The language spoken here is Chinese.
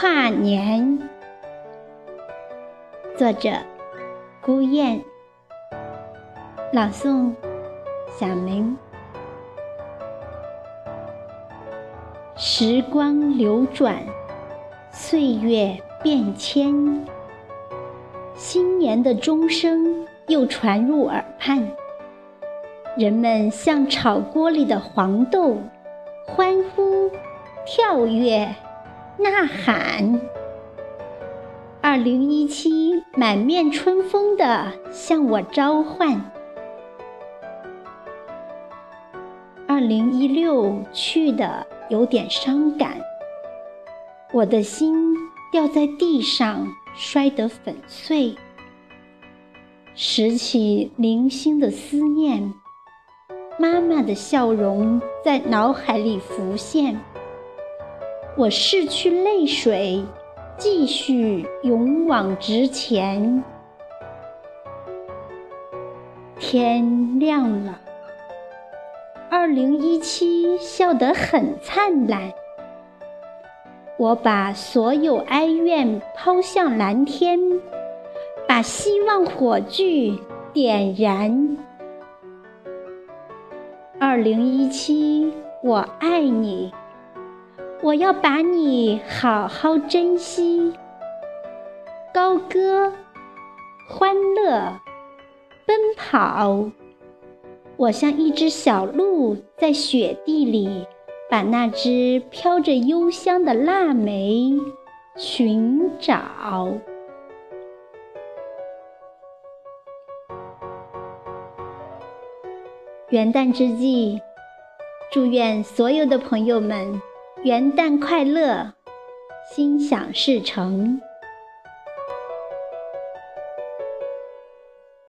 跨年。作者：孤雁。朗诵：小明。时光流转，岁月变迁，新年的钟声又传入耳畔。人们像炒锅里的黄豆，欢呼、跳跃、呐喊。二零一七满面春风的向我召唤。二零一六去的有点伤感，我的心掉在地上，摔得粉碎，拾起零星的思念。妈妈的笑容在脑海里浮现，我拭去泪水，继续勇往直前。天亮了，二零一七笑得很灿烂。我把所有哀怨抛向蓝天，把希望火炬点燃。二零一七，我爱你，我要把你好好珍惜。高歌，欢乐，奔跑，我像一只小鹿，在雪地里把那只飘着幽香的腊梅寻找。元旦之际，祝愿所有的朋友们元旦快乐，心想事成。